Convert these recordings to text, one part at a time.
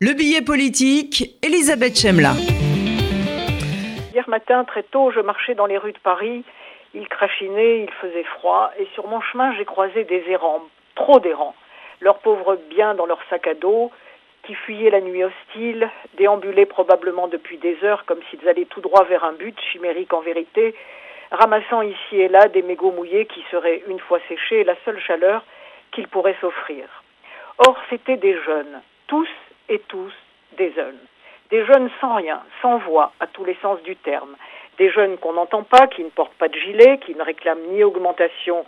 Le billet politique, Elisabeth Chemla. Hier matin, très tôt, je marchais dans les rues de Paris. Il crachinait, il faisait froid, et sur mon chemin, j'ai croisé des errants, trop d'errants. Leurs pauvres biens dans leur sac à dos, qui fuyaient la nuit hostile, déambulaient probablement depuis des heures comme s'ils allaient tout droit vers un but, chimérique en vérité, ramassant ici et là des mégots mouillés qui seraient, une fois séchés, la seule chaleur qu'ils pourraient s'offrir. Or, c'étaient des jeunes, tous et tous des jeunes. Des jeunes sans rien, sans voix, à tous les sens du terme. Des jeunes qu'on n'entend pas, qui ne portent pas de gilet, qui ne réclament ni augmentation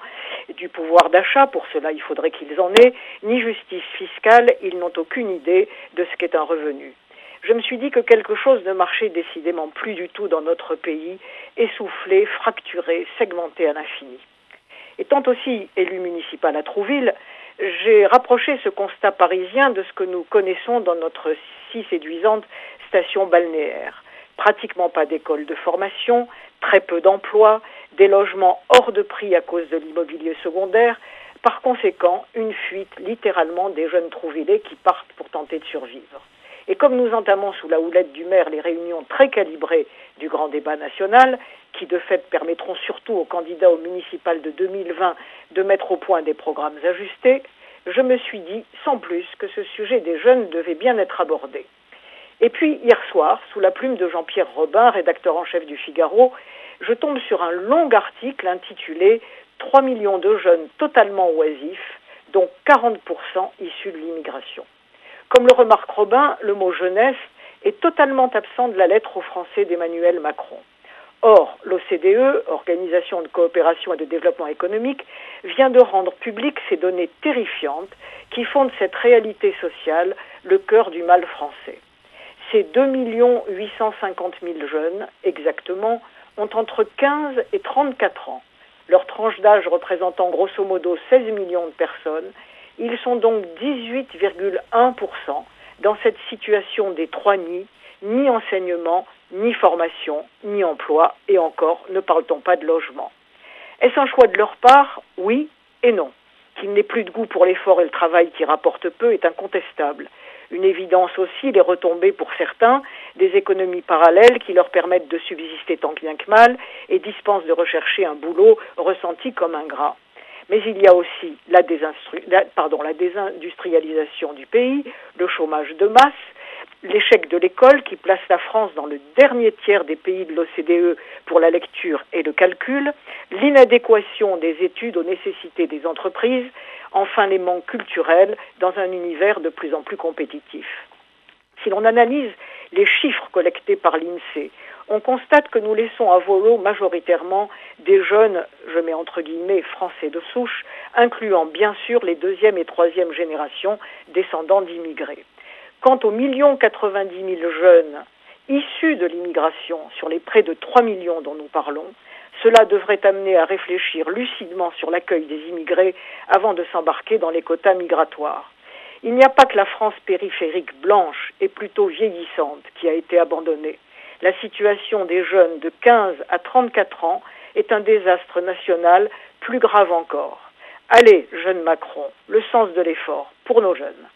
du pouvoir d'achat, pour cela il faudrait qu'ils en aient, ni justice fiscale, ils n'ont aucune idée de ce qu'est un revenu. Je me suis dit que quelque chose ne marchait décidément plus du tout dans notre pays, essoufflé, fracturé, segmenté à l'infini. Étant aussi élu municipal à Trouville, j'ai rapproché ce constat parisien de ce que nous connaissons dans notre si séduisante station balnéaire. Pratiquement pas d'école de formation, très peu d'emplois, des logements hors de prix à cause de l'immobilier secondaire, par conséquent une fuite littéralement des jeunes trouvillés qui partent pour tenter de survivre. Et comme nous entamons sous la houlette du maire les réunions très calibrées du grand débat national, qui de fait permettront surtout aux candidats au municipal de 2020 de mettre au point des programmes ajustés, je me suis dit, sans plus, que ce sujet des jeunes devait bien être abordé. Et puis, hier soir, sous la plume de Jean-Pierre Robin, rédacteur en chef du Figaro, je tombe sur un long article intitulé 3 millions de jeunes totalement oisifs, dont 40% issus de l'immigration. Comme le remarque Robin, le mot jeunesse est totalement absent de la lettre aux Français d'Emmanuel Macron. Or, l'OCDE, Organisation de coopération et de développement économique, vient de rendre publiques ces données terrifiantes qui font de cette réalité sociale le cœur du mal français. Ces 2 850 000 jeunes, exactement, ont entre 15 et 34 ans. Leur tranche d'âge représentant grosso modo 16 millions de personnes, ils sont donc 18,1% dans cette situation des trois nids, ni enseignement, ni formation, ni emploi, et encore ne parle-t-on pas de logement. Est-ce un choix de leur part? Oui et non. Qu'il n'ait plus de goût pour l'effort et le travail qui rapportent peu est incontestable. Une évidence aussi, les retombées pour certains, des économies parallèles qui leur permettent de subsister tant bien que mal et dispensent de rechercher un boulot ressenti comme ingrat. Mais il y a aussi la, désindustrialisation du pays, le chômage de masse, l'échec de l'école qui place la France dans le dernier tiers des pays de l'OCDE pour la lecture et le calcul, l'inadéquation des études aux nécessités des entreprises, enfin les manques culturels dans un univers de plus en plus compétitif. Si l'on analyse les chiffres collectés par l'INSEE, on constate que nous laissons à volo majoritairement des jeunes, je mets entre guillemets, français de souche, incluant bien sûr les deuxième et troisième générations descendants d'immigrés. Quant aux millions 90 000 jeunes issus de l'immigration sur les près de 3 millions dont nous parlons, cela devrait amener à réfléchir lucidement sur l'accueil des immigrés avant de s'embarquer dans les quotas migratoires. Il n'y a pas que la France périphérique blanche et plutôt vieillissante qui a été abandonnée. La situation des jeunes de 15 à 34 ans est un désastre national plus grave encore. Allez, jeune Macron, le sens de l'effort pour nos jeunes.